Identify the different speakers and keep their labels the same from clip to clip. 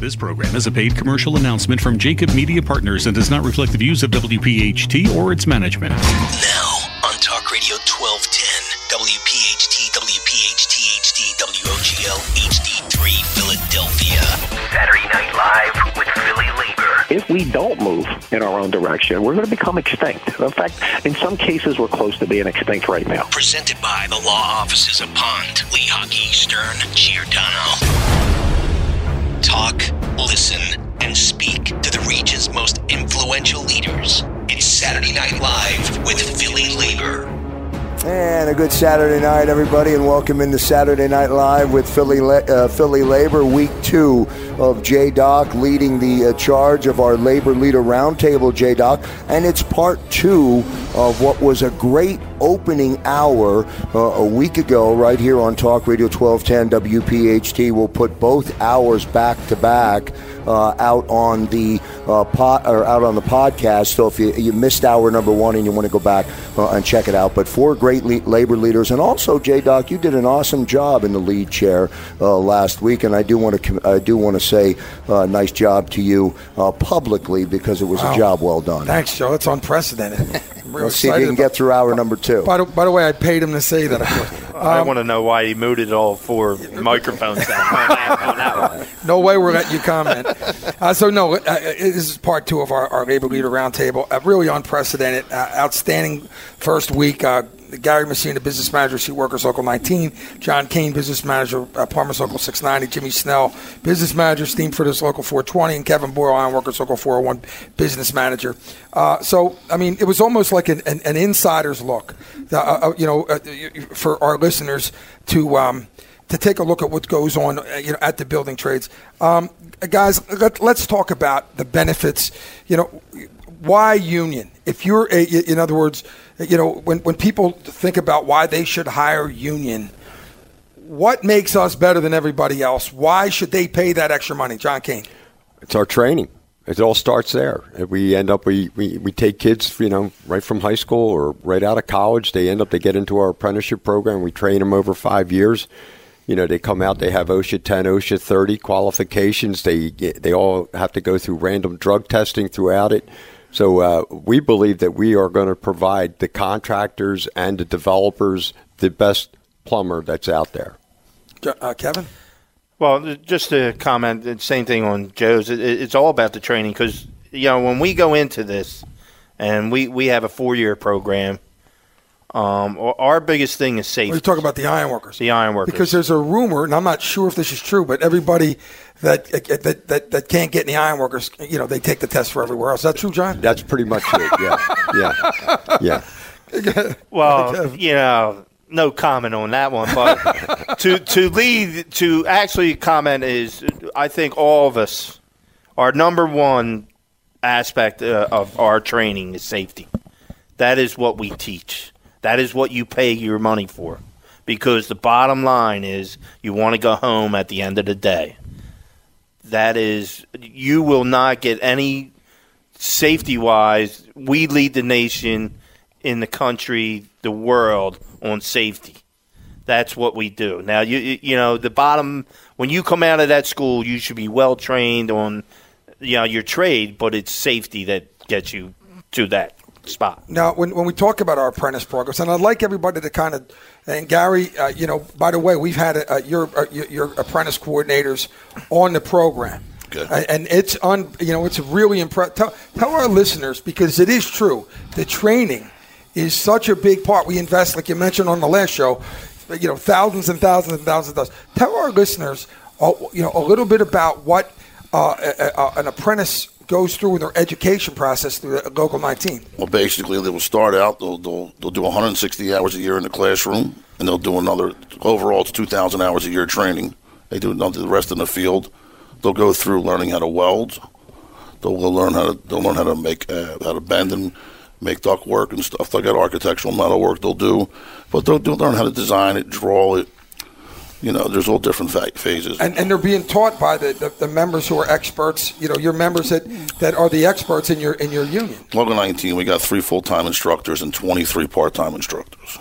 Speaker 1: This program is a paid commercial announcement from JAKIB Media Partners and does not reflect the views of WPHT or its management.
Speaker 2: Now, on Talk Radio 1210, WPHT, WPHT, HD, WOGL, HD3, Philadelphia.
Speaker 3: Saturday Night Live with Philly Labor.
Speaker 4: If we don't move in our own direction, we're going to become extinct. In fact, in some cases, we're close to being extinct right now.
Speaker 2: Presented by the law offices of Pond, Lehocky, Stern, Giordano. Talk, listen, and speak to the region's most influential leaders. It's Saturday Night Live with Philly Labor.
Speaker 5: And a good Saturday night, everybody, and welcome into Saturday Night Live with Philly uh, Philly Labor, week two of J Doc leading the uh, charge of our Labor Leader Roundtable, J Doc, and it's part two of what was a great opening hour uh, a week ago, right here on Talk Radio 1210 WPHT. We'll put both hours back to back. Uh, out on the uh, pot or out on the podcast. So if you, you missed hour number one and you want to go back uh, and check it out, but four great le- labor leaders, and also J Doc, you did an awesome job in the lead chair uh, last week, and I do want to I do want to say uh, nice job to you uh, publicly because it was
Speaker 6: Wow.
Speaker 5: a job well done.
Speaker 6: Thanks, Joe. It's unprecedented. I'm real
Speaker 5: Let's see if you can get through hour number two.
Speaker 6: By the, by the way, I paid him to say that.
Speaker 7: I
Speaker 6: Um,
Speaker 7: want to know why he muted all four microphones down on that, on that one.
Speaker 6: no way we're letting you comment. Uh, so, no, uh, uh, this is part two of our, our Labor Leader Roundtable. Uh, really unprecedented, uh, outstanding first week. Gary Messina, business manager, Sea Workers Local 19. John Kane, business manager, uh, Plumbers Local 690. Jimmy Snell, business manager, Steamfitters Local 420. And Kevin Boyle, Iron Workers Local 401, business manager. Uh, so, I mean, it was almost like an, an, an insider's look, uh, uh, you know, uh, for our listeners to. Um, to take a look at what goes on, uh, you know, at the building trades. Um, guys, let, let's talk about the benefits. You know, why union? If you're, in other words, you know, when when people think about why they should hire union, what makes us better than everybody else? Why should they pay that extra money, John Kane?
Speaker 8: It's our training. It all starts there. We end up we, we, we take kids, you know, right from high school or right out of college. They end up they get into our apprenticeship program. We train them over five years. You know, they come out. They have OSHA 10, OSHA 30 qualifications. They they all have to go through random drug testing throughout it. So uh, we believe that we are going to provide the contractors and the developers the best plumber that's out there.
Speaker 6: Uh, Kevin?
Speaker 7: Well, just to comment, the same thing on Joe's. It, it's all about the training because you know when we go into this, and we we have a four year program. Um, our- our biggest thing is safety.
Speaker 6: We're talking about the ironworkers.
Speaker 7: The ironworkers.
Speaker 6: Because there's a rumor, and I'm not sure if this is true, but everybody that that that, that can't get in the ironworkers, you know, they take the test for everywhere else. Is that true, John?
Speaker 8: That's pretty much it. Yeah, yeah, yeah.
Speaker 7: Well, you know, no comment on that one. But to to lead to actually comment is, I think all of us, our number one aspect uh, of our training is safety. That is what we teach. That is what you pay your money for. Because the bottom line is, you want to go home at the end of the day. That is, you will not get any safety wise, we lead the nation in the country, the world on safety. That's what we do. Now, you you know the bottom when you come out of that school, you should be well trained on you know your trade, but it's safety that gets you to that spot.
Speaker 6: Now, when, when we talk about our apprentice programs, and I'd like everybody to kind of, and Gary, uh, you know, by the way, we've had uh, your, uh, your your apprentice coordinators on the program.
Speaker 9: Good.
Speaker 6: And it's on, you know, it's really impressive. Tell, tell our listeners because it is true. The training is such a big part. We invest, like you mentioned on the last show, you know, thousands and thousands and thousands of dollars. Tell our listeners, uh, you know, a little bit about what uh, a, a, an apprentice goes through their education process through local 19.
Speaker 9: Well, basically, they will start out. They'll, they'll they'll do 160 hours a year in the classroom, and they'll do another. Overall, it's 2,000 hours a year training. They do the rest in the field. They'll go through learning how to weld. They'll, they'll learn how to they'll learn how to make uh, how to bend and make duct work and stuff. They got architectural metal work they'll do, but they'll, they'll learn how to design it, draw it. You know, there's all different fa- phases.
Speaker 6: and, and they're being taught by the, the, the members who are experts. You know, your members that, that are the experts in your in your union.
Speaker 9: Local 19, we got three full time instructors and 23 part time instructors.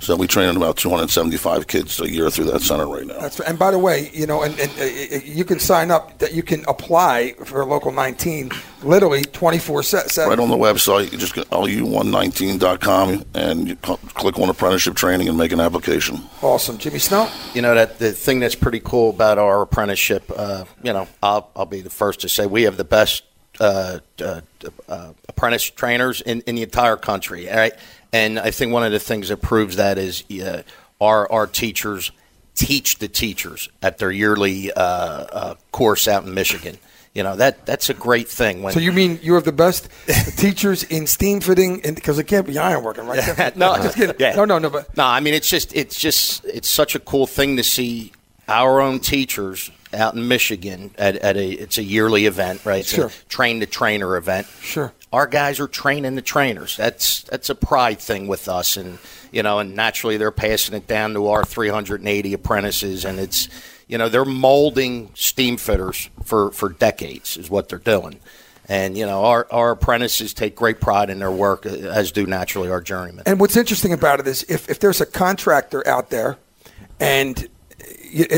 Speaker 9: So we train about 275 kids a year through that center right now.
Speaker 6: That's and by the way, you know, and, and uh, you can sign up. That you can apply for local 19, literally 24 seven.
Speaker 9: Right on the website, you can just go lu119.com and you cl- click on apprenticeship training and make an application.
Speaker 6: Awesome, Jimmy Snell.
Speaker 10: You know that the thing that's pretty cool about our apprenticeship. Uh, you know, I'll, I'll be the first to say we have the best uh, uh, uh, apprentice trainers in, in the entire country. All right, and I think one of the things that proves that is uh, our our teachers teach the teachers at their yearly uh, uh, course out in Michigan. You know that that's a great thing. When
Speaker 6: So you mean you have the best teachers in steam fitting? Because it can't be ironworking, right?
Speaker 10: no,
Speaker 6: just kidding.
Speaker 10: Yeah.
Speaker 6: No, no, no. But
Speaker 10: No, I mean it's just it's just it's such a cool thing to see our own teachers out in Michigan at, at a it's a yearly event, right? It's
Speaker 6: Sure.
Speaker 10: a train the trainer event.
Speaker 6: Sure.
Speaker 10: Our guys are training the trainers. That's that's a pride thing with us and you know, and naturally they're passing it down to our 380 apprentices and it's you know, they're molding steam fitters for, for decades is what they're doing. And you know, our, our apprentices take great pride in their work, uh, as do naturally our journeymen.
Speaker 6: And what's interesting about it is if, if there's a contractor out there and,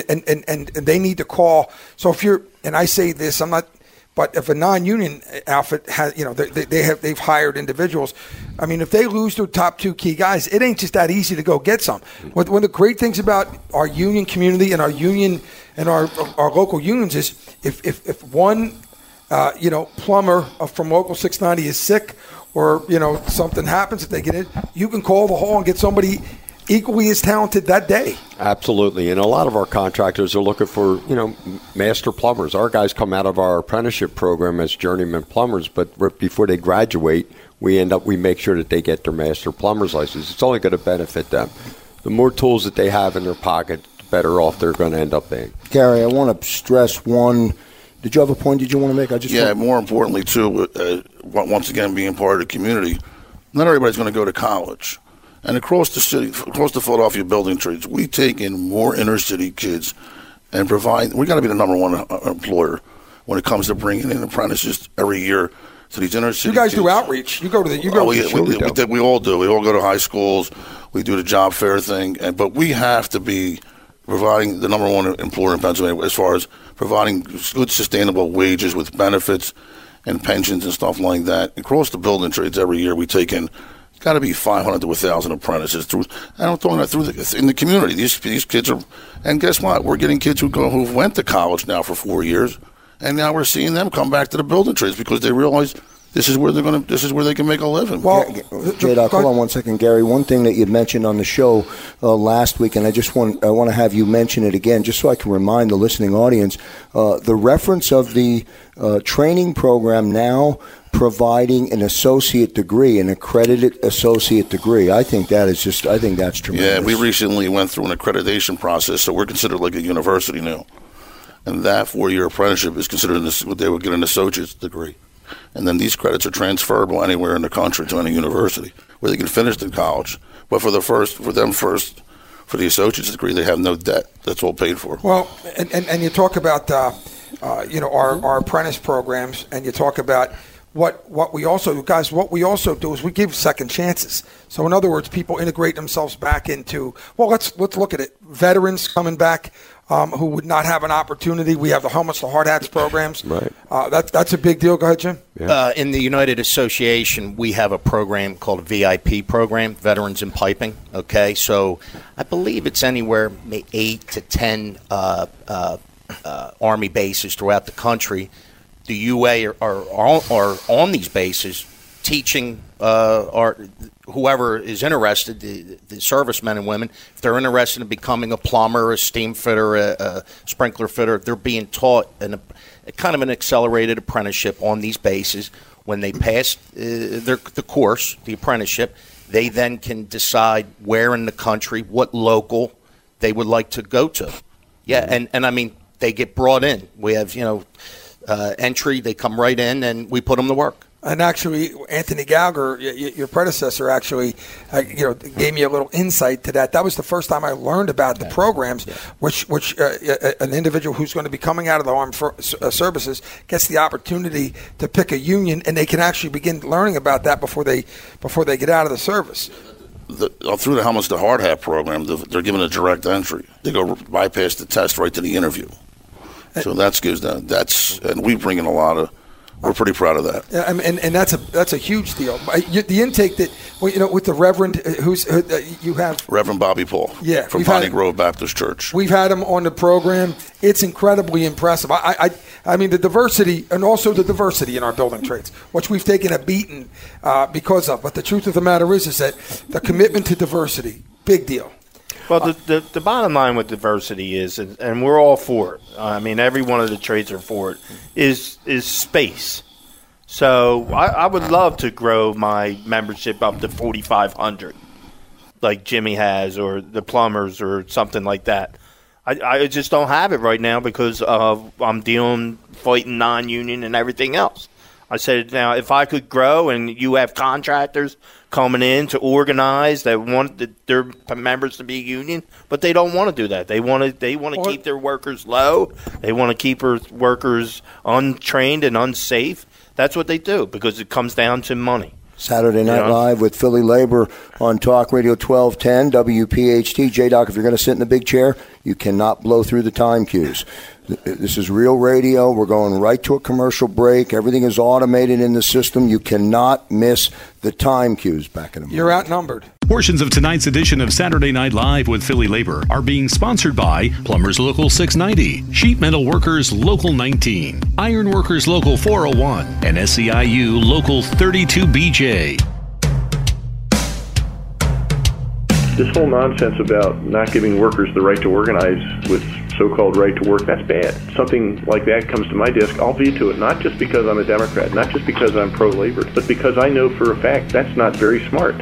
Speaker 6: and, and, and they need to call. So if you're, and I say this, I'm not, but if a non-union outfit has, you know, they, they have, they've hired individuals. I mean, if they lose their top two key guys, it ain't just that easy to go get some. One of the great things about our union community and our union and our, our local unions is if, if, if one uh, you know, plumber from local 690 is sick or, you know, something happens if they get in, you can call the hall and get somebody equally as talented that day.
Speaker 8: Absolutely, and a lot of our contractors are looking for you know master plumbers. Our guys come out of our apprenticeship program as journeyman plumbers, but before they graduate, we end up we make sure that they get their master plumber's license. It's only going to benefit them. The more tools that they have in their pocket, the better off they're going to end up being.
Speaker 5: Gary, I want to stress one. Did you have a point? Did you want to make? I just
Speaker 9: Yeah,
Speaker 5: want-
Speaker 9: more importantly, too, uh, once again, being part of the community, not everybody's going to go to college. And across the city, across the Philadelphia building trades, we take in more inner city kids and provide. We got to be the number one uh, employer when it comes to bringing in apprentices every year to these inner city.
Speaker 6: You guys
Speaker 9: kids.
Speaker 6: do outreach. You go to the, you go
Speaker 9: Oh, we,
Speaker 6: to the
Speaker 9: we, we, we, we all do. We all go to high schools. We do the job fair thing, and but we have to be providing the number one employer in Pennsylvania as far as providing good, sustainable wages with benefits and pensions and stuff like that. Across the building trades every year, we take in got to be 500 to 1,000 apprentices through. And I'm talking about through the, in the community. These these kids are, and guess what? We're getting kids who go who went to college now for four years, and now we're seeing them come back to the building trades because they realize this is where they're going to. This is where they can make a living.
Speaker 6: Well,
Speaker 5: J Doc, hold on one second, Gary. One thing that you mentioned on the show uh, last week, and I just want I want to have you mention it again, just so I can remind the listening audience, uh, the reference of the uh, training program now providing an associate degree, an accredited associate degree. I think that is just. I think that's tremendous.
Speaker 9: Yeah, we recently went through an accreditation process, so we're considered like a university now. And that four-year apprenticeship is considered an, what they would get an associate's degree. And then these credits are transferable anywhere in the country to any university where they can finish the college. But for the first, for them first, for the associate's degree, they have no debt. That's all paid for.
Speaker 6: Well, and, and, and you talk about, uh, uh, you know, our, our apprentice programs, and you talk about what what we also do, guys. What we also do is we give second chances. So, in other words, people integrate themselves back into. Well, let's let's look at it. Veterans coming back. Um, who would not have an opportunity? We have the helmets, the hard hats programs.
Speaker 8: Right.
Speaker 6: Uh, that's that's a big deal. Go ahead, Jim.
Speaker 10: Uh, in the United Association, we have a program called a VIP program, Veterans in Piping. Okay, so I believe it's anywhere eight to ten uh, uh, uh, Army bases throughout the country. The UA are, are, are, are on these bases teaching uh, our, whoever is interested, the, the servicemen and women, if they're interested in becoming a plumber, a steam fitter, a, a sprinkler fitter, they're being taught in a, a kind of an accelerated apprenticeship on these bases. When they pass uh, their, the course, the apprenticeship, they then can decide where in the country, what local they would like to go to. Yeah, and, and I mean, they get brought in. We have, you know, uh, entry, they come right in, and we put them to work.
Speaker 6: And actually, Anthony Gallagher, y- y- your predecessor, actually, uh, you know, gave me a little insight to that. That was the first time I learned about the programs, which which uh, uh, an individual who's going to be coming out of the armed for, uh, services gets the opportunity to pick a union, and they can actually begin learning about that before they before they get out of the service.
Speaker 9: the, through the Helmets to Hard Hat program, they're given a direct entry. They go bypass the test right to the interview. So that's good. That, that's and we bring in a lot of. We're pretty proud of that.
Speaker 6: Yeah, and, and that's a that's a huge deal. The intake that well, you know with the Reverend uh, who's uh, you have
Speaker 9: Reverend Bobby Paul.
Speaker 6: Yeah,
Speaker 9: from
Speaker 6: we've had
Speaker 9: Grove Baptist Church.
Speaker 6: We've had him on the program. It's incredibly impressive. I, I, I mean, the diversity and also the diversity in our building trades, which we've taken a beating uh, because of. But the truth of the matter is, is that the commitment to diversity, big deal.
Speaker 7: Well, the, the, the bottom line with diversity is, and, and we're all for it. Uh, I mean, every one of the trades are for it. Is is space. So I, I would love to grow my membership up to forty five hundred, like Jimmy has, or the plumbers, or something like that. I, I just don't have it right now because of I'm dealing fighting non union and everything else. I said now if I could grow and you have contractors coming in to organize that want the, their members to be union, but they don't want to do that. They want to they want to keep their workers low. They want to keep their workers untrained and unsafe. That's what they do because it comes down to money.
Speaker 5: Saturday Night
Speaker 7: Yeah.
Speaker 5: Live with Philly Labor on Talk Radio 1210 WPHT. J Doc, if you're going to sit in the big chair, you cannot blow through the time cues. Th- This is real radio. We're going right to a commercial break. Everything is automated in the system. You cannot miss the time cues back in a moment.
Speaker 6: You're outnumbered.
Speaker 1: Portions of tonight's edition of Saturday Night Live with Philly Labor are being sponsored by Plumbers Local 690, Sheet Metal Workers Local 19, Iron Workers Local 401, and SEIU Local 32BJ.
Speaker 11: This whole nonsense about not giving workers the right to organize with so-called right to work, that's bad. Something like that comes to my desk, I'll veto it, not just because I'm a Democrat, not just because I'm pro-labor, but because I know for a fact that's not very smart.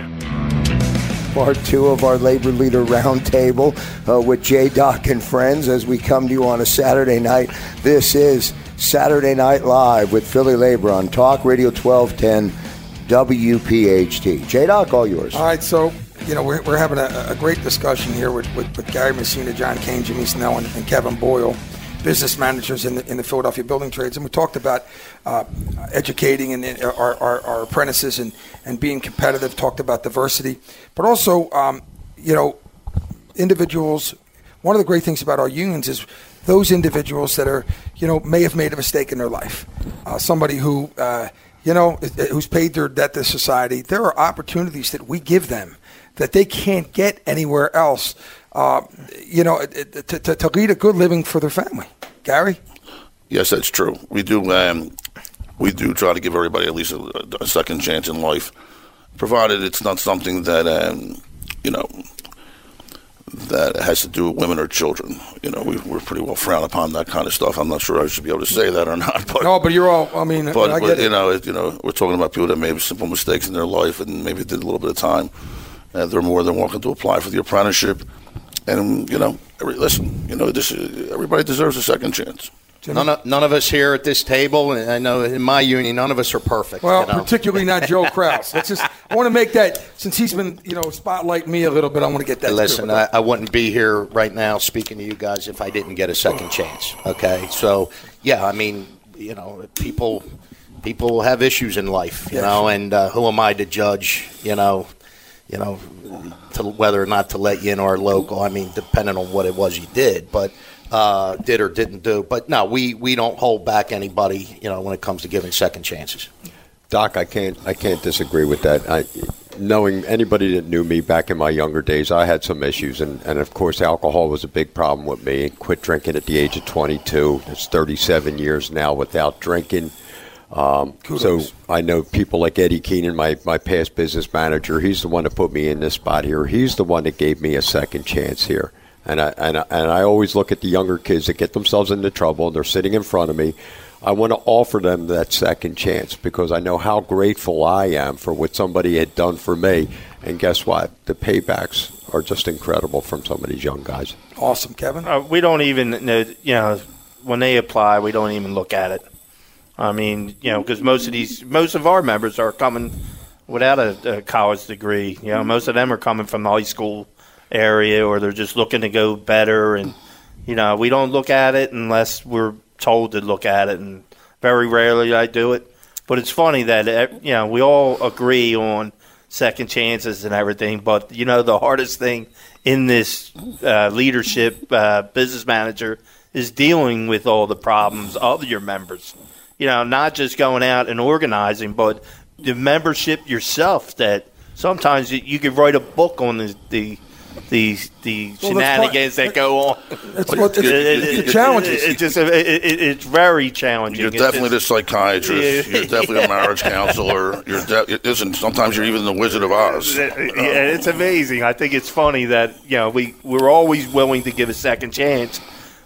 Speaker 5: Part two of our Labor Leader Roundtable uh, with J Doc and friends as we come to you on a Saturday night. This is Saturday Night Live with Philly Labor on Talk Radio 1210 WPHT. J Doc, all yours.
Speaker 6: All right, so you know we're, we're having a, a great discussion here with, with, with Gary Messina, John Kane, Jimmy Snell, and, and Kevin Boyle, business managers in the in the Philadelphia building trades, and we talked about uh, educating and our, our, our apprentices and, and being competitive. Talked about diversity, but also um, you know individuals. One of the great things about our unions is those individuals that are, you know, may have made a mistake in their life. Uh, somebody who, uh, you know, who's paid their debt to society. There are opportunities that we give them that they can't get anywhere else. Uh, you know, to, to, to lead a good living for their family. Gary.
Speaker 9: Yes, that's true. We do. Um, we do try to give everybody at least a, a second chance in life, provided it's not something that um, you know that has to do with women or children. You know, we, we're pretty well frowned upon that kind of stuff. I'm not sure I should be able to say that or not, but
Speaker 6: No, but you're all. I mean,
Speaker 9: but,
Speaker 6: I
Speaker 9: but, you
Speaker 6: it.
Speaker 9: know, you know, we're talking about people that made simple mistakes in their life and maybe did a little bit of time. And they're more than welcome to apply for the apprenticeship. And you know, every, listen, you know, this is, everybody deserves a second chance.
Speaker 10: None of, none of us here at this table, and I know in my union, none of us are perfect.
Speaker 6: Well,
Speaker 10: you know?
Speaker 6: particularly not Joe Kraus. Let's just. I want to make that since he's been, you know, spotlighting me a little bit. I want to get that.
Speaker 10: Listen. I, I wouldn't be here right now speaking to you guys if I didn't get a second chance. Okay, so yeah, I mean, you know, people people have issues in life, you
Speaker 6: Yes.
Speaker 10: know, and uh, who am I to judge? You know, you know, to whether or not to let you in our local. I mean, depending on what it was you did, but. Uh, did or didn't do, but no, we, we don't hold back anybody, you know, when it comes to giving second chances.
Speaker 8: Doc, I can't I can't disagree with that. I, knowing anybody that knew me back in my younger days, I had some issues, and, and of course, alcohol was a big problem with me. Quit drinking at the age of 22. It's 37 years now without drinking. Um, so I know people like Eddie Keenan, my, my past business manager. He's the one that put me in this spot here. He's the one that gave me a second chance here. And I, and I, and I always look at the younger kids that get themselves into trouble and they're sitting in front of me. I want to offer them that second chance because I know how grateful I am for what somebody had done for me. And guess what? The paybacks are just incredible from some of these young guys.
Speaker 6: Awesome, Kevin.
Speaker 7: Uh, we don't even know, you know, when they apply, we don't even look at it. I mean, you know, because most of these, most of our members are coming without a, a college degree. You know, most of them are coming from the high school area, or they're just looking to go better. And you know, we don't look at it unless we're told to look at it, and very rarely I do it. But it's funny that eh, you know we all agree on second chances and everything. But you know, the hardest thing in this uh, leadership uh, business manager is dealing with all the problems of your members. You know, not just going out and organizing, but the membership yourself. That sometimes you, you could write a book on the the the, the
Speaker 6: Well,
Speaker 7: shenanigans that go on.
Speaker 6: It's what- it's- it's challenges.
Speaker 7: It, just it, it, it's very challenging.
Speaker 9: You're
Speaker 7: It's
Speaker 9: definitely the psychiatrist. You're definitely a marriage counselor. You're de- listen. Sometimes you're even the Wizard of Oz.
Speaker 7: Yeah, it's amazing. I think it's funny that you know we we're always willing to give a second chance,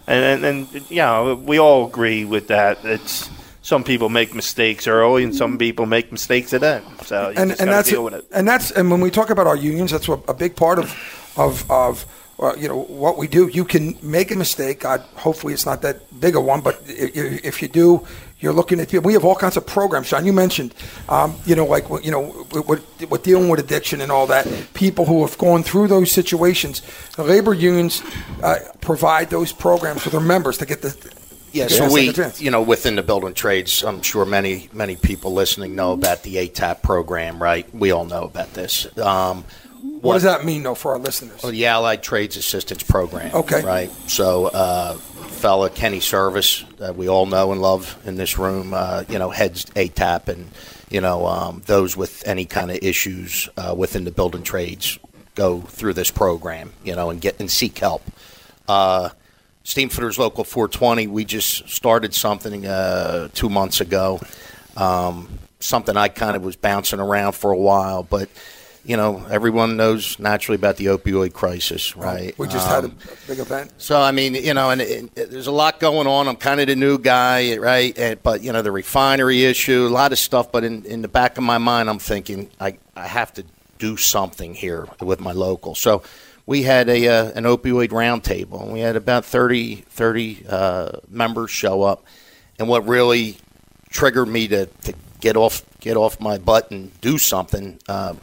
Speaker 7: and and, and you know we all agree with that. It's some people make mistakes early, and some people make mistakes at end. So you
Speaker 6: and and that's
Speaker 7: deal with it.
Speaker 6: and that's and when we talk about our unions, that's what, a big part of of of uh, you know what we do. You can make a mistake. God, hopefully it's not that big a one, but i- i- if you do, you're looking at. We have all kinds of programs. John, you mentioned, um, you know, like you know, with dealing with addiction and all that. People who have gone through those situations, the labor unions uh, provide those programs for their members to get the.
Speaker 10: Yeah, so we, you know, within the building trades, I'm sure many, many people listening know about the ATAP program, right? We all know about this. Um,
Speaker 6: What does that mean, though, for our listeners?
Speaker 10: Well, the Allied Trades Assistance Program.
Speaker 6: Okay.
Speaker 10: Right. So, uh, fella Kenny Service, that we all know and love in this room, uh, you know, heads ATAP, and you know, um, those with any kind of issues uh, within the building trades go through this program, you know, and get and seek help. Uh, Steamfitters Local 420, we just started something uh, two months ago. Um, something I kind of was bouncing around for a while, but you know, everyone knows naturally about the opioid crisis, right?
Speaker 6: We just had a
Speaker 10: Um,
Speaker 6: big event.
Speaker 10: so I mean, you know, and it, it- there's a lot going on. I'm kind of the new guy, right? And, but you know, the refinery issue, a lot of stuff. But in, in the back of my mind, I'm thinking I I have to do something here with my local. So we had a uh, an opioid roundtable, and we had about 30 30 uh, members show up. And what really triggered me to, to get off get off my butt and do something. Um,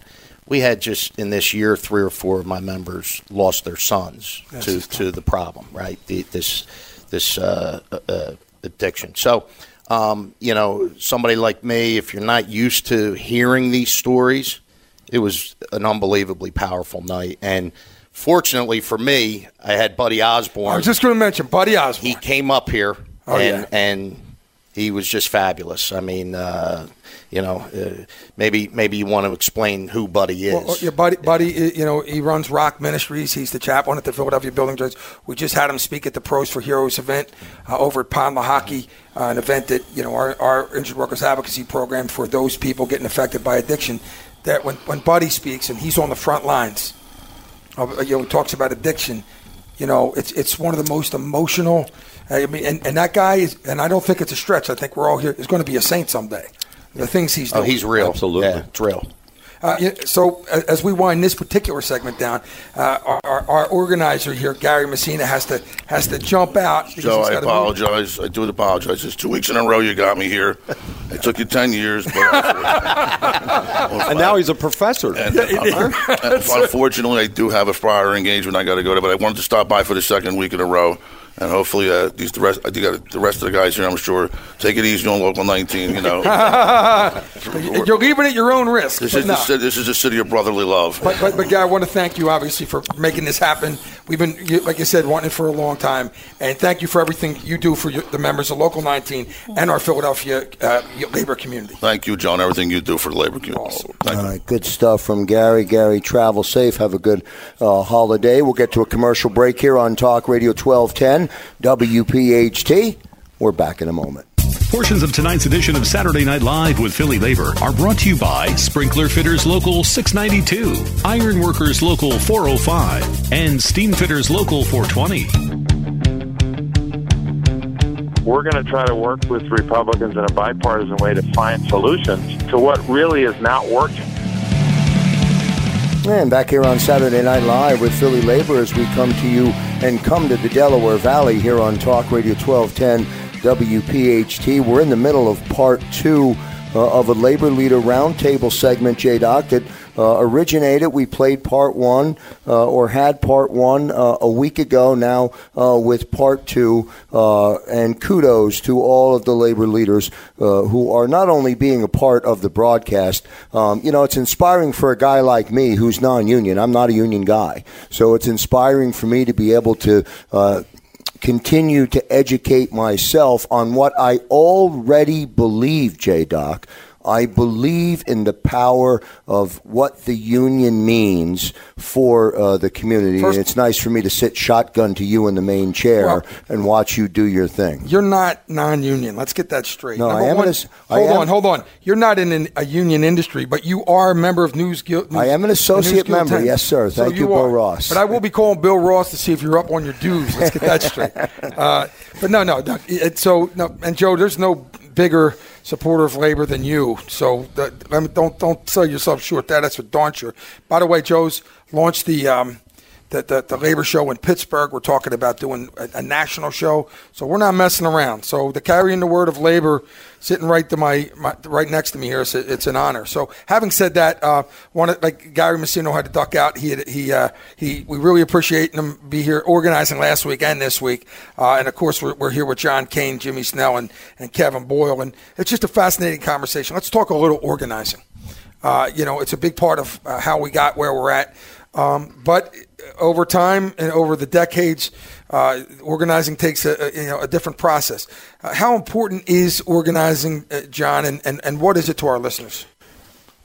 Speaker 10: we had just in this year three or four of my members lost their sons
Speaker 6: That's
Speaker 10: to, to the problem, right? The, this this uh, uh, addiction. So, um, you know, somebody like me, if you're not used to hearing these stories, it was an unbelievably powerful night. And fortunately for me, I had Buddy Osborne.
Speaker 6: I was just going to mention Buddy Osborne.
Speaker 10: He came up here,
Speaker 6: Oh,
Speaker 10: and
Speaker 6: yeah.
Speaker 10: and he was just fabulous. I mean, uh, you know, uh, maybe maybe you want to explain who Buddy is.
Speaker 6: Well, your buddy, buddy, uh, you know, he runs Rock Ministries. He's the chaplain at the Philadelphia Building Trades. We just had him speak at the Pros for Heroes event uh, over at Pond Lehocky, uh, an event that you know our, our injured workers advocacy program for those people getting affected by addiction. That when when Buddy speaks and he's on the front lines, of, uh, you know, talks about addiction. You know, it's it's one of the most emotional. Uh, I mean, and, and that guy is, and I don't think it's a stretch. I think we're all here. Is going to be a saint someday. The things he's
Speaker 10: done.
Speaker 6: oh,
Speaker 10: he's real.
Speaker 8: Absolutely.
Speaker 10: Yeah, it's real.
Speaker 6: Uh, so as we wind this particular segment down, uh, our, our, our organizer here, Gary Messina, has to has to jump out. because
Speaker 9: Joe, I
Speaker 6: gotta move.
Speaker 9: apologize. I do apologize. It's two weeks in a row you got me here. It took you ten years, but
Speaker 8: And now he's a professor.
Speaker 9: And, uh, unfortunately, I do have a prior engagement I got to go to, but I wanted to stop by for the second week in a row. And hopefully, uh, these the rest, I think uh, the rest of the guys here, I'm sure, take it easy on local 19. You know,
Speaker 6: You're leaving at your own risk.
Speaker 9: this is
Speaker 6: no.
Speaker 9: the, this is a city of brotherly love.
Speaker 6: But, but, but Gary, I want to thank you obviously for making this happen. We've been, like I said, wanting it for a long time, and thank you for everything you do for your, the members of Local 19 and our Philadelphia uh, labor community.
Speaker 9: Thank you, John. Everything you do for the labor community. Thank
Speaker 5: All
Speaker 9: you.
Speaker 5: good stuff from Gary. Gary, travel safe. Have a good uh, holiday. We'll get to a commercial break here on Talk Radio 1210 WPHT. We're back in a moment.
Speaker 1: Portions of tonight's edition of Saturday Night Live with Philly Labor are brought to you by Sprinkler Fitters Local 692, Iron Workers Local 405, and Steam Fitters Local 420.
Speaker 12: we're going to try to work with Republicans in a bipartisan way to find solutions to what really is not working.
Speaker 5: And back here on Saturday Night Live with Philly Labor as we come to you and come to the Delaware Valley here on Talk Radio 1210 WPHT. We're in the middle of part two uh, of a labor leader roundtable segment, J. Doc, that uh, originated. We played part one uh, or had part one uh, a week ago now uh, with part two. Uh, and kudos to all of the labor leaders uh, who are not only being a part of the broadcast. Um, you know, it's inspiring for a guy like me who's non union. I'm not a union guy. So it's inspiring for me to be able to uh, continue to educate myself on what I already believe, J Doc. I believe in the power of what the union means for uh, the community.
Speaker 6: First-
Speaker 5: and it's nice for me to sit shotgun to you in the main chair
Speaker 6: Well-
Speaker 5: and watch you do your thing.
Speaker 6: You're not non-union. Let's get that straight.
Speaker 5: No,
Speaker 6: Number
Speaker 5: I am
Speaker 6: one-
Speaker 5: an
Speaker 6: hold
Speaker 5: am-
Speaker 6: on, hold on. You're not in an, a union industry, but you are a member of News Guild.
Speaker 5: I am an associate member.
Speaker 6: 10.
Speaker 5: Yes, sir.
Speaker 6: So
Speaker 5: Thank you, Bill. Ross.
Speaker 6: But I will be calling Bill Ross to see if you're up on your dues. Let's get that straight. Uh, but no, no, no. It, so no, and Joe, there's no bigger supporter of labor than you. So don't don't sell yourself short. That that's for darn sure. By the way, Joe's launched the. Um, the, the, the labor show in Pittsburgh. We're talking about doing a, a national show, so we're not messing around. So the carrying the word of labor, sitting right to my, my right next to me here, it's, it's an honor. So having said that, uh, one like Gary Messina had to duck out. He had, he uh, he we really appreciate him be here organizing last week and this week, uh, and of course we're, we're here with John Kane, Jimmy Snell, and and Kevin Boyle, and it's just a fascinating conversation. Let's talk a little organizing. Uh, you know, it's a big part of uh, how we got where we're at. Um, but over time and over the decades, uh, organizing takes a, a, you know a different process. Uh, how important is organizing, uh, John, and, and, and what is it to our listeners?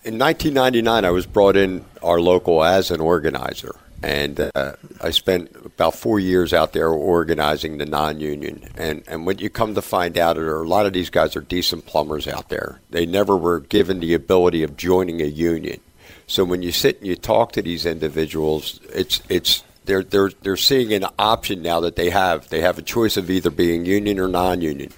Speaker 8: In 1999, I was brought in our local as an organizer, and uh, I spent about four years out there organizing the non-union. And and what you come to find out are a lot of these guys are decent plumbers out there. They never were given the ability of joining a union. So when you sit and you talk to these individuals, it's it's they're they're they're seeing an option now that they have. They have a choice of either being union or non-union.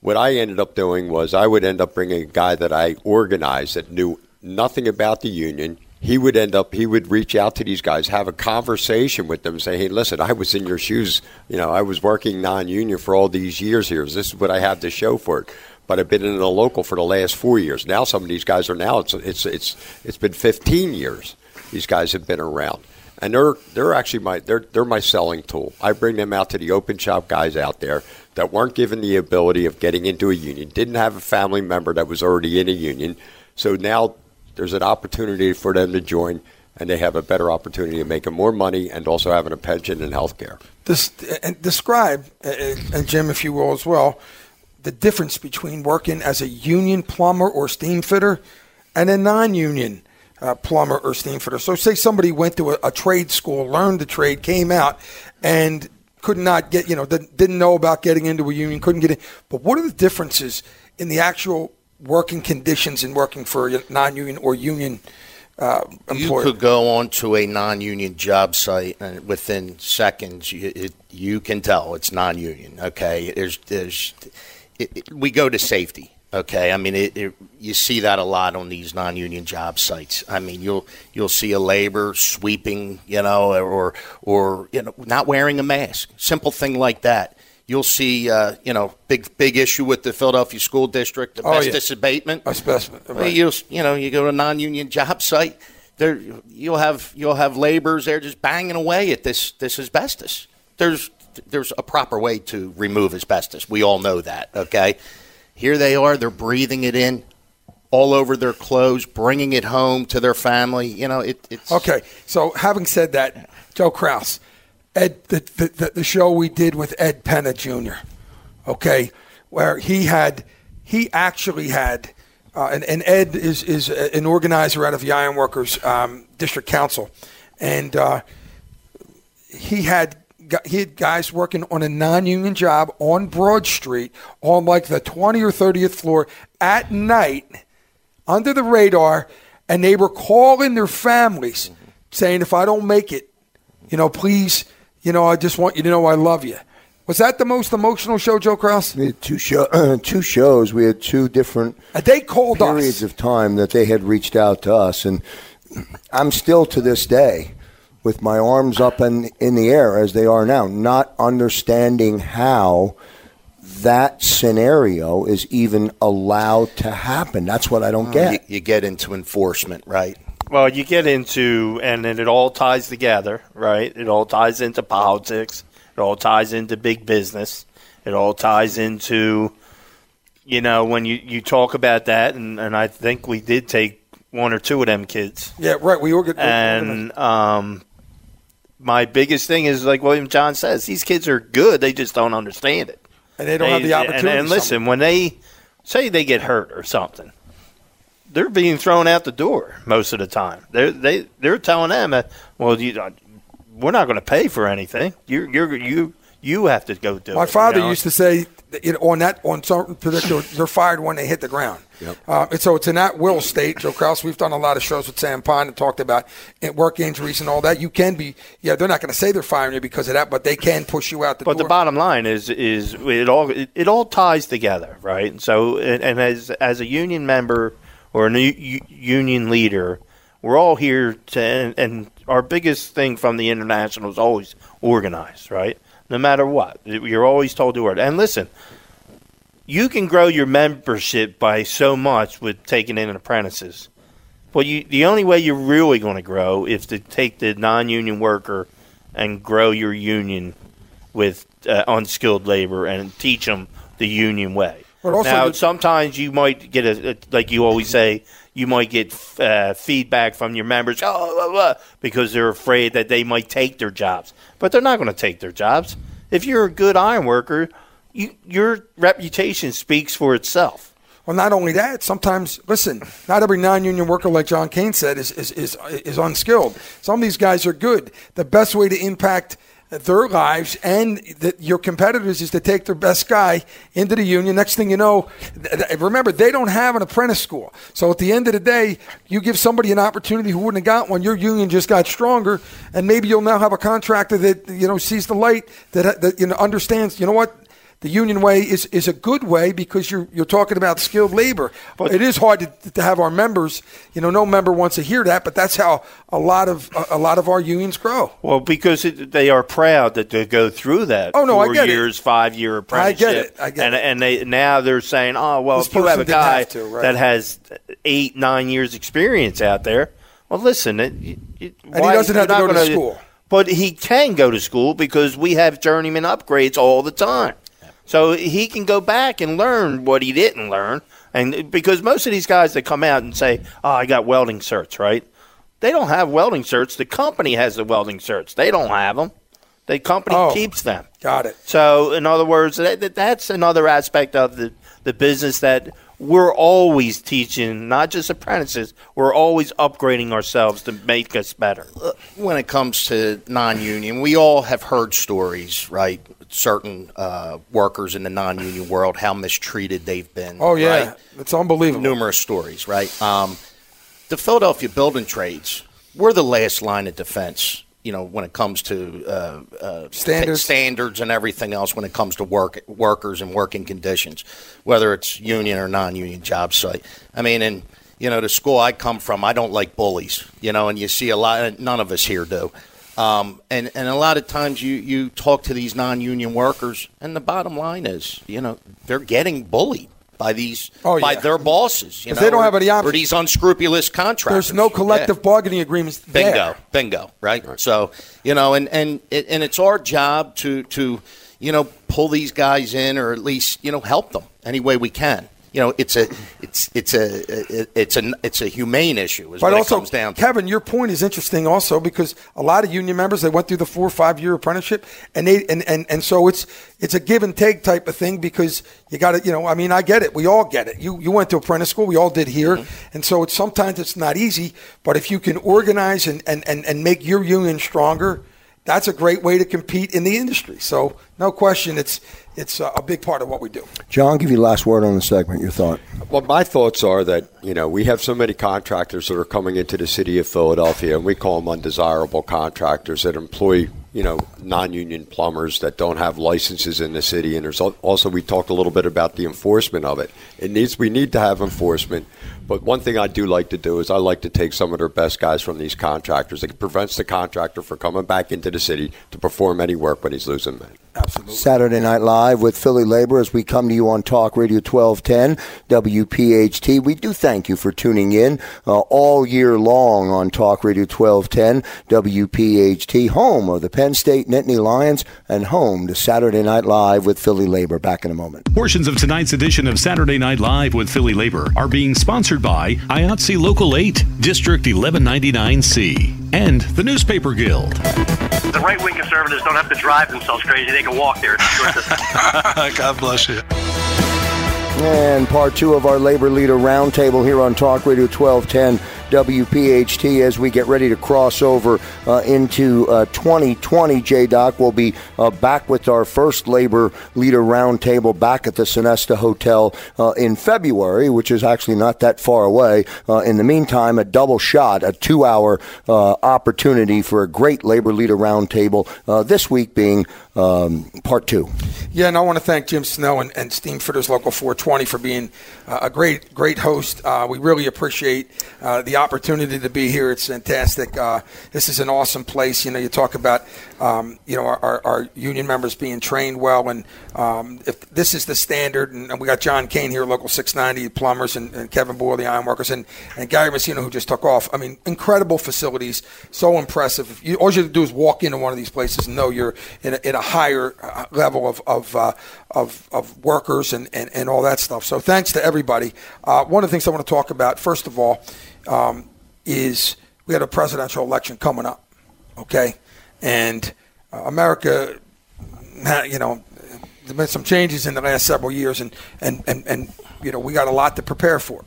Speaker 8: What I ended up doing was I would end up bringing a guy that I organized that knew nothing about the union. He would end up, he would reach out to these guys, have a conversation with them, say, hey, listen, I was in your shoes. You know, I was working non union for all these years here. This is what I have to show for it. But I've been in the local for the last four years. Now some of these guys are now, it's, it's, it's, it's been 15 years these guys have been around. And they're, they're actually my, they're, they're my selling tool. I bring them out to the open shop guys out there that weren't given the ability of getting into a union, didn't have a family member that was already in a union. So now there's an opportunity for them to join, and they have a better opportunity of making more money and also having a pension and health care.
Speaker 6: This, describe, and Jim, if you will as well, the difference between working as a union plumber or steam fitter and a non-union uh, plumber or steam fitter. So, say somebody went to a, a trade school, learned the trade, came out, and could not get, you know, didn't, didn't know about getting into a union, couldn't get in. But what are the differences in the actual working conditions in working for a non-union or union uh,
Speaker 10: You could go on to a non-union job site, and within seconds, you, it, you can tell it's non-union. Okay, there's, there's, it, it, we go to safety. Okay, I mean, it, it, you see that a lot on these non-union job sites. I mean, you'll you'll see a labor sweeping, you know, or or you know, not wearing a mask. Simple thing like that. You'll see, uh, you know, big big issue with the Philadelphia School District,
Speaker 6: Oh, yeah.
Speaker 10: asbestos abatement.
Speaker 6: Asbestos, right.
Speaker 10: you'll you know you go to a non-union job site, there you'll have you'll have laborers there just banging away at this this asbestos. There's there's a proper way to remove asbestos. We all know that. Okay, here they are. They're breathing it in all over their clothes, bringing it home to their family. You know, it, it's
Speaker 6: Okay, so having said that, Joe Kraus, Ed, the, the, the, show we did with Ed Penna Jr., okay, where he had, he actually had, uh, and, and Ed is, is an organizer out of the Ironworkers um, District Council, and uh, he had he had guys working on a non-union job on Broad Street on like the 20 or 30th floor at night under the radar and they were calling their families saying if I don't make it, you know, please, you know, I just want you to know I love you. Was that the most emotional show, Joe Kraus?
Speaker 5: We had two show, two shows. We had two different uh,
Speaker 6: they called
Speaker 5: periods of time that they had reached out to us, and I'm still to this day with my arms up in in the air as they are now, not understanding how that scenario is even allowed to happen. That's what I don't
Speaker 10: you,
Speaker 5: get.
Speaker 10: you get into enforcement, right?
Speaker 7: Well, you get into, and then it all ties together, right? It all ties into politics. It all ties into big business. It all ties into, you know, when you, you talk about that, and, and I think we did take one or two of them kids.
Speaker 6: Yeah, right. We were good.
Speaker 7: And um, my biggest thing is, like William John says, these kids are good. They just don't understand it.
Speaker 6: And they don't have the opportunity.
Speaker 7: And, listen, when they say they get hurt or something, they're being thrown out the door most of the time. They're they they're telling them, "Well, you, uh, we're not going to pay for anything. You you you you have to go do
Speaker 6: My
Speaker 7: it."
Speaker 6: father
Speaker 7: you know?
Speaker 6: used to say, you know, on that on some particular, they're fired when they hit the ground.
Speaker 8: Yep.
Speaker 6: Uh, and so it's in that will state. Joe Kraus, we've done a lot of shows with Sam Pine and talked about work injuries and all that. You can be, yeah, they're not going to say they're firing you because of that, but they can push you out the door.
Speaker 7: But the bottom line is is it all it, it all ties together, right? And so and, and as as a union member or a u- union leader, we're all here to and, and our biggest thing from the international is always organize, right? No matter what, you're always told to work. And listen, you can grow your membership by so much with taking in apprentices. Well, you, the only way you're really going to grow is to take the non-union worker and grow your union with uh, unskilled labor and teach them the union way.
Speaker 6: But also
Speaker 7: now,
Speaker 6: the-
Speaker 7: sometimes you might get a, a like you always say, you might get uh, feedback from your members, oh, blah, blah, because they're afraid that they might take their jobs. But they're not going to take their jobs. If you're a good iron worker, you, your reputation speaks for itself.
Speaker 6: Well, not only that, sometimes listen, not every non-union worker, like John Kane said, is is is, is unskilled. Some of these guys are good. The best way to impact their lives and the, your competitors is to take their best guy into the union. Next thing you know, th- th- remember they don't have an apprentice school. So at the end of the day, you give somebody an opportunity who wouldn't have got one. Your union just got stronger, and maybe you'll now have a contractor that you know sees the light that that you know understands. You know what? The union way is, is a good way because you're you're talking about skilled labor. But it is hard to, to have our members. You know, no member wants to hear that, but that's how a lot of a, a lot of our unions grow.
Speaker 7: Well, because it, they are proud that they go through that.
Speaker 6: Oh, no, I
Speaker 7: four
Speaker 6: get it.
Speaker 7: years, five year
Speaker 6: I get it, I get
Speaker 7: and,
Speaker 6: it.
Speaker 7: And they now they're saying, oh well,
Speaker 6: This
Speaker 7: if you have a guy
Speaker 6: have to, right.
Speaker 7: that has eight, nine years experience out there, well, listen, it, it,
Speaker 6: And he doesn't have to go to school.
Speaker 7: But he can go to school because we have journeyman upgrades all the time. So he can go back and learn what he didn't learn. And because most of these guys that come out and say, "Oh, I got welding certs," right? They don't have welding certs. The company has the welding certs. They don't have them. The company
Speaker 6: Oh.
Speaker 7: keeps them.
Speaker 6: Got it.
Speaker 7: So, in other words, that, that- that's another aspect of the, the business that we're always teaching, not just apprentices, we're always upgrading ourselves to make us better.
Speaker 10: Uh, when it comes to non-union, we all have heard stories, right? Certain uh, workers in the non-union world, how mistreated they've been.
Speaker 6: Oh yeah,
Speaker 10: right?
Speaker 6: it's unbelievable.
Speaker 10: numerous stories, right? Um, the Philadelphia building trades, we're the last line of defense. You know, when it comes to uh, uh,
Speaker 6: Standards.
Speaker 10: standards and everything else, when it comes to work workers and working conditions, whether it's union or non-union job site. I mean, and you know, the school I come from, I don't like bullies. You know, and you see a lot. None of us here do. Um, and and a lot of times you you talk to these non-union workers, and the bottom line is, you know, they're getting bullied by these
Speaker 6: Oh,
Speaker 10: by
Speaker 6: yeah.
Speaker 10: their bosses. You know,
Speaker 6: they don't
Speaker 10: or-
Speaker 6: have any option.
Speaker 10: Or these unscrupulous contractors.
Speaker 6: There's no collective
Speaker 10: Yeah.
Speaker 6: bargaining agreements.
Speaker 10: Bingo,
Speaker 6: there.
Speaker 10: bingo, right? So you know, and and it, and it's our job to to you know pull these guys in, or at least you know help them any way we can. You know, it's a it's it's a it's a it's a humane issue. Is
Speaker 6: But also,
Speaker 10: it comes down to.
Speaker 6: Kevin, your point is interesting also because a lot of union members they went through the four or five year apprenticeship and they and, and, and so it's it's a give and take type of thing because you got to you know I mean I get it we all get it you you went to apprentice school we all did here
Speaker 10: Mm-hmm.
Speaker 6: and so it's sometimes it's not easy but if you can organize and, and, and, and make your union stronger that's a great way to compete in the industry so no question it's it's a a big part of what we do.
Speaker 5: John, give you the last word on the segment. Your thought.
Speaker 8: Well, my thoughts are that you know we have so many contractors that are coming into the city of Philadelphia, and we call them undesirable contractors that employ you know non-union plumbers that don't have licenses in the city. And there's also we talked a little bit about the enforcement of it. It needs we need to have enforcement, but one thing I do like to do is I like to take some of their best guys from these contractors. It prevents the contractor from coming back into the city to perform any work when he's losing men.
Speaker 6: Absolutely.
Speaker 5: Saturday Night Live with Philly Labor as we come to you on Talk Radio 1210 WPHT. We do thank you for tuning in uh, all year long on Talk Radio 1210 WPHT, home of the Penn State Nittany Lions and home to Saturday Night Live with Philly Labor. Back in a moment.
Speaker 1: Portions of tonight's edition of Saturday Night Live with Philly Labor are being sponsored by IATSE Local 8, District 1199C, and the Newspaper Guild.
Speaker 13: The right wing conservatives don't have to drive themselves crazy, they can walk there.
Speaker 14: God bless you.
Speaker 5: And part two of our labor leader roundtable here on Talk Radio 1210 WPHT as we get ready to cross over uh, into uh, 2020. J Doc will be uh, back with our first labor leader roundtable back at the Sonesta Hotel uh, in February, which is actually not that far away. Uh, in the meantime, a double shot, a two hour uh, opportunity for a great labor leader roundtable, this week being um, part two.
Speaker 6: Yeah, and I want to thank Jim Snell and, and Steam Fitters Local 420 for being a great, great host. we really appreciate the opportunity to be here. It's fantastic. Uh, this is an awesome place. You know, you talk about um, you know our, our, union members being trained well, and um, if this is the standard, and we got John Kane here, local 690 plumbers, and, and Kevin Boyle, the ironworkers, and, and Gary Messina, who just took off. I mean, incredible facilities, so impressive. You, all you have to do is walk into one of these places and know you're in a, in a higher uh, level of of, uh, of, of workers and, and, and all that stuff. So thanks to everybody. Uh, one of the things I want to talk about, first of all um, is we had a presidential election coming up, okay, and uh, America, you know, there's been some changes in the last several years, and and and, and you know we got a lot to prepare for.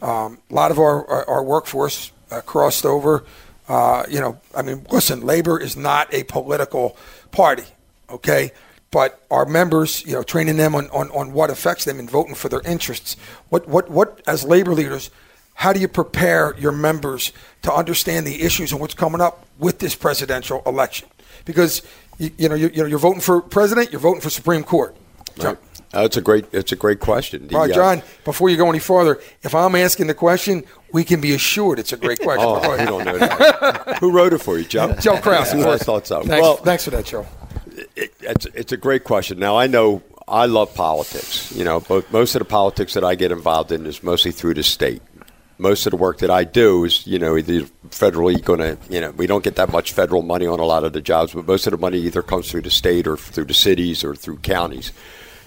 Speaker 6: Um, a lot of our our, our workforce uh, crossed over. Uh, you know, I mean, listen, labor is not a political party, okay? But our members, you know, training them on, on, on what affects them and voting for their interests. What, what, what, as labor leaders, how do you prepare your members to understand the issues and what's coming up with this presidential election? Because you, you know, you, you know you're voting for president, you're voting for Supreme Court.
Speaker 8: Right. Uh, That's a great. It's a great question.
Speaker 6: The, right, uh, John. Before you go any farther, if I'm asking the question, we can be assured it's a great question.
Speaker 8: oh, you don't know that. Who wrote it for you, Joe?
Speaker 6: Joe Kraus.
Speaker 8: I thought so.
Speaker 6: Thanks,
Speaker 8: well,
Speaker 6: thanks for that, Joe.
Speaker 8: It, it's it's a great question. Now I know I love politics. You know, both, most of the politics that I get involved in is mostly through the state most of the work that I do is, you know, either federally going to, you know, we don't get that much federal money on a lot of the jobs, but most of the money either comes through the state or through the cities or through counties.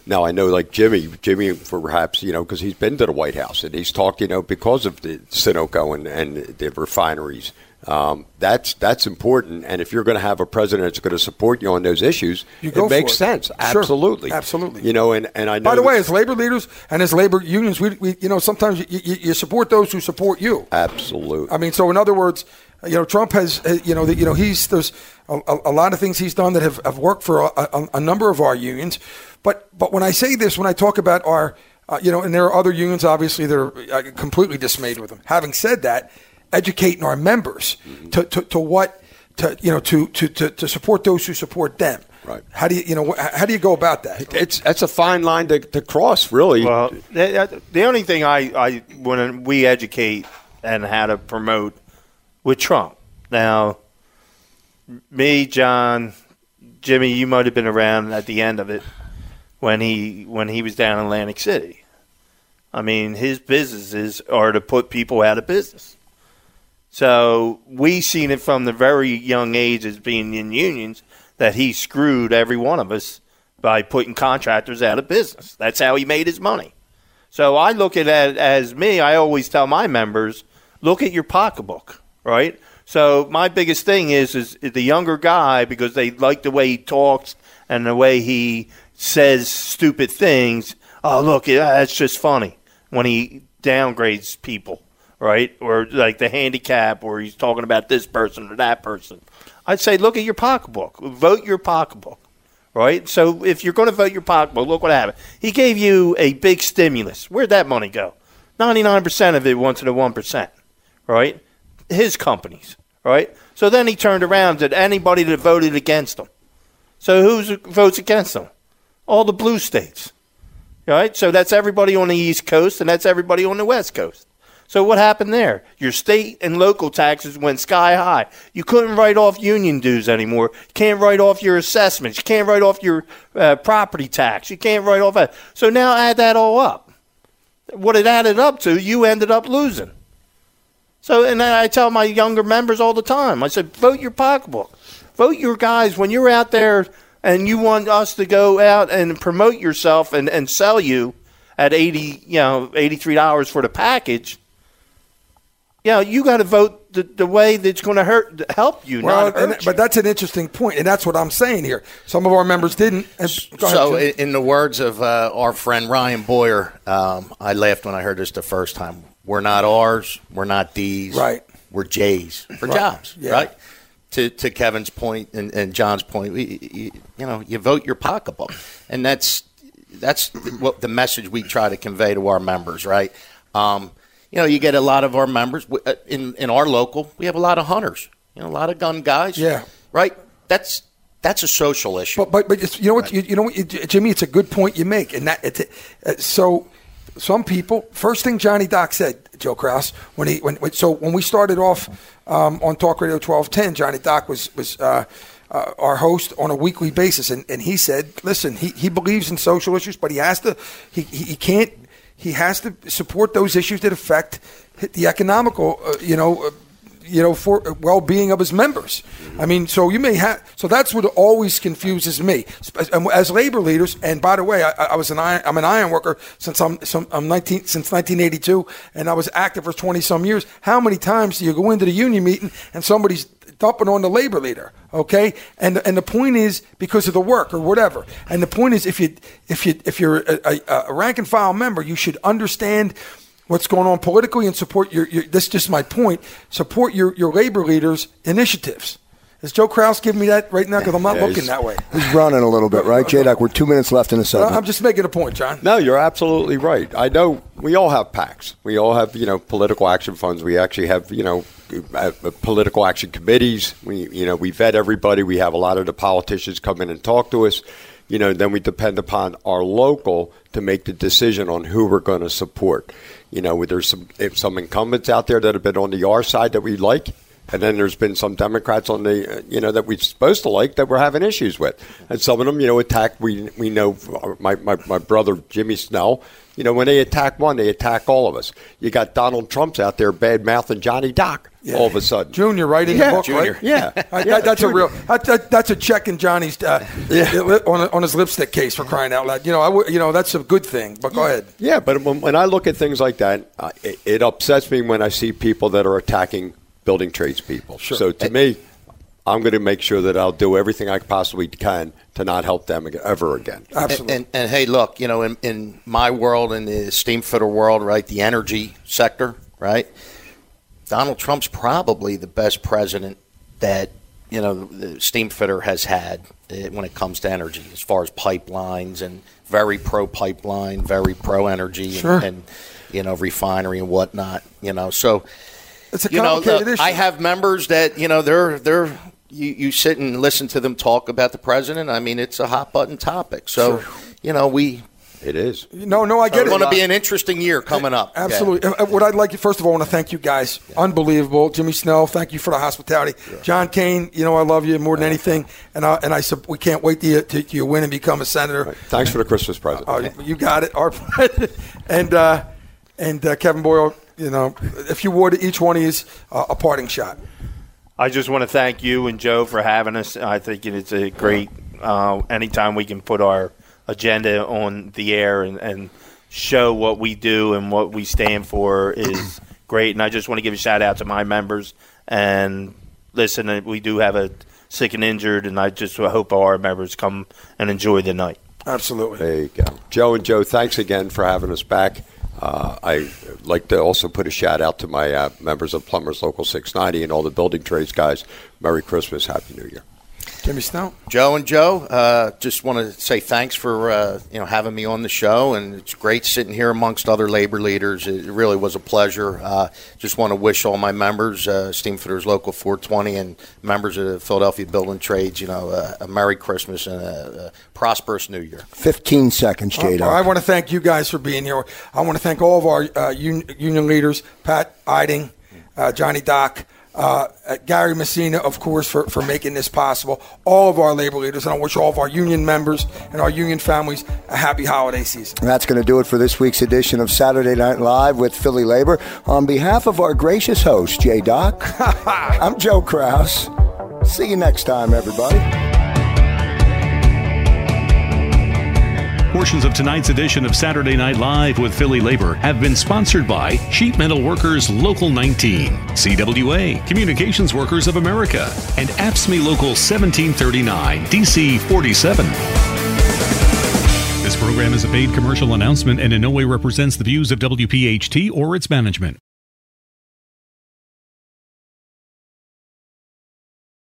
Speaker 8: Now I know, like Jimmy, Jimmy, for perhaps you know, because he's been to the White House and he's talked, you know, because of the Sunoco and, and the refineries um, that's that's important, and if you're going to have a president that's going to support you on those issues,
Speaker 6: it
Speaker 8: makes
Speaker 6: it.
Speaker 8: sense.
Speaker 6: Sure.
Speaker 8: Absolutely,
Speaker 6: absolutely.
Speaker 8: You know, and, and I know.
Speaker 6: By the way, as labor leaders and as labor unions, we, we you know sometimes you, you, you, support those who support you.
Speaker 8: Absolutely.
Speaker 6: I mean, so in other words, you know, Trump has you know the, you know he's there's a, a, lot of things he's done that have, have worked for a, a, a, number of our unions, but but when I say this, when I talk about our uh, you know, and there are other unions obviously that are uh, completely dismayed with him. Having said that educating our members mm-hmm. to, to, to what to you know to, to, to, to support those who support them.
Speaker 8: Right.
Speaker 6: How do you you know how do you go about that?
Speaker 8: It's that's a fine line to, to cross, really.
Speaker 7: Well, the, the only thing I, I when we educate and how to promote with Trump now, me, John, Jimmy, you might have been around at the end of it when he when he was down in Atlantic City. I mean, his businesses are to put people out of business. So we seen it from the very young age as being in unions that he screwed every one of us by putting contractors out of business. That's how he made his money. So I look at it as me. I always tell my members, look at your pocketbook, right? So my biggest thing is is the younger guy because they like the way he talks and the way he says stupid things. Oh, look, that's just funny when he downgrades people right? Or like the handicap, or he's talking about this person or that person. I'd say look at your pocketbook. Vote your pocketbook, right? So if you're going to vote your pocketbook, look what happened. He gave you a big stimulus. Where'd that money go? 99% of it went to the 1%, right? His companies, right? So then he turned around to anybody that voted against him. So who votes against him? All the blue states, right? So that's everybody on the East Coast and that's everybody on the West Coast. So what happened there? Your state and local taxes went sky high. You couldn't write off union dues anymore. You can't write off your assessments. You can't write off your uh, property tax. You can't write off that. So now add that all up. What it added up to, you ended up losing. So, and then I tell my younger members all the time, I said, vote your pocketbook. Vote your guys when you're out there and you want us to go out and promote yourself and, and sell you at 80, you know, $83 for the package. You know, you got to vote the, the way that's going to hurt help you,
Speaker 6: Well,
Speaker 7: not hurt
Speaker 6: and, but that's an interesting point, and that's what I'm saying here. Some of our members didn't. And, go ahead,
Speaker 10: So, in, in the words of uh, our friend Ryan Boyer, um, I laughed when I heard this the first time. We're not R's, we're not D's,
Speaker 6: Right.
Speaker 10: We're J's for
Speaker 6: Right.
Speaker 10: jobs,
Speaker 6: Yeah.
Speaker 10: right? To, to Kevin's point and, and John's point, we, you, you know, you vote your pocketbook, and that's that's what the message we try to convey to our members, right? Um, you know, you get a lot of our members uh, in in our local. We have a lot of hunters, you know, a lot of gun guys,
Speaker 6: Yeah.
Speaker 10: right. That's that's a social issue.
Speaker 6: But but but you know what you, you know what Jimmy, it's a good point you make, and that it's, uh, so some people. First thing Johnny Doc said, Joe Kraus, when he when, when so when we started off um, on Talk Radio twelve ten, Johnny Doc was was. Uh, uh, our host on a weekly basis, and, and he said, "Listen, he, he believes in social issues, but he has to, he, he can't, he has to support those issues that affect the economical, uh, you know, uh, you know, for well-being of his members. I mean, so you may have. So that's what always confuses me And as labor leaders. And by the way, I, I was an iron, I'm an iron worker since I'm, some, I'm 19 since 1982, and I was active for 20 some years. How many times do you go into the union meeting and somebody's dumping on the labor leader? Okay, and and the point is because of the work or whatever. And the point is if you if you if you're a, a, a rank and file member, you should understand what's going on politically and support your, your this is just my point support your, your labor leaders initiatives is joe kraus giving me that right now because i'm not
Speaker 5: Yeah,
Speaker 6: looking that way
Speaker 5: He's running a little bit, right, J-Doc? We're two minutes left in the segment.
Speaker 6: i'm just making a point john
Speaker 8: No, you're absolutely right. I know we all have PACs. We all have, you know, political action funds. We actually have, you know, uh, uh, political action committees. We, you know, we vet everybody. We have a lot of the politicians come in and talk to us. You know, then we depend upon our local to make the decision on who we're going to support. You know, there's some some incumbents out there that have been on the R side that we like, and then there's been some Democrats on the, uh, you know, that we're supposed to like that we're having issues with. And some of them, you know, attack. We we know uh, my, my, my brother Jimmy Snell. You know, when they attack one, they attack all of us. You got Donald Trump's out there bad mouthing Johnny Doc all of a sudden.
Speaker 6: junior right in
Speaker 8: Yeah,
Speaker 6: the book
Speaker 8: Junior.
Speaker 6: right
Speaker 8: Yeah.
Speaker 6: I-
Speaker 8: Yeah,
Speaker 6: that- that's
Speaker 8: Junior.
Speaker 6: a real that, that, that's a check in johnny's uh, on, on his lipstick case for crying out loud you know I w- you know that's a good thing but go ahead
Speaker 8: Yeah, but when, when I look at things like that, uh, it, it upsets me when I see people that are attacking building trades tradespeople. So to me, I'm going to make sure that I'll do everything I possibly can to not help them ever again.
Speaker 6: Absolutely.
Speaker 10: And, and, and hey, look, you know, in, in my world, in the steam fitter world, right, the energy sector, right, Donald Trump's probably the best president that you know the steam fitter has had uh, when it comes to energy, as far as pipelines and very pro pipeline, very pro energy,
Speaker 6: Sure.
Speaker 10: and, and you know refinery and whatnot. You know, so
Speaker 6: it's a
Speaker 10: you know,
Speaker 6: complicated issue
Speaker 10: I have members that you know they're they're you, you sit and listen to them talk about the president. I mean, it's a hot button topic. So you know we.
Speaker 8: It is.
Speaker 6: no no i get
Speaker 10: It's
Speaker 6: it
Speaker 10: going to be an interesting year coming up.
Speaker 6: Absolutely. Uh, What I'd like you first of all, I want to thank you guys. Unbelievable, Jimmy Snell. Thank you for the hospitality. John Kane. You know I love you more than anything, and I, and I sup- we can't wait to to, to you win and become a senator.
Speaker 8: Thanks for the Christmas present.
Speaker 6: Oh, you got it. Our and uh, and uh, Kevin Boyle. You know, if you were to each one is uh, a parting shot.
Speaker 7: I just want to thank you and Joe for having us. I think it's a great uh, anytime we can put our agenda on the air and, and show what we do and what we stand for is great. And I just want to give a shout out to my members and listen. uh, We do have a sick and injured, and I just hope our members come and enjoy the night.
Speaker 6: Absolutely.
Speaker 8: There you go. Joe and Joe, thanks again for having us back. Uh, I like to also put a shout out to my uh, members of Plumbers Local 690 and all the building trades guys. Merry Christmas, Happy New Year.
Speaker 6: Jimmy Snell.
Speaker 10: Joe and Joe, uh, just want to say thanks for uh, you know having me on the show, and it's great sitting here amongst other labor leaders. It really was a pleasure. Uh, just want to wish all my members, uh, Steamfitters Local 420, and members of the Philadelphia Building Trades, you know, uh, a Merry Christmas and a, a prosperous New Year.
Speaker 5: 15 seconds, J
Speaker 6: Uh, I want to thank you guys for being here. I want to thank all of our uh, un- union leaders, Pat Eiding, uh, Johnny Doc, uh, Gary Messina, of course, for, for making this possible. All of our labor leaders, and I wish all of our union members and our union families a happy holiday season.
Speaker 5: And that's going to do it for this week's edition of Saturday Night Live with Philly Labor. On behalf of our gracious host, Jay Doc, I'm Joe Kraus. See you next time, everybody.
Speaker 1: Portions of tonight's edition of Saturday Night Live with Philly Labor have been sponsored by Sheet Metal Workers Local 19, CWA, Communications Workers of America, and AFSCME Local 1739, DC 47. This program is a paid commercial announcement and in no way represents the views of WPHT or its management.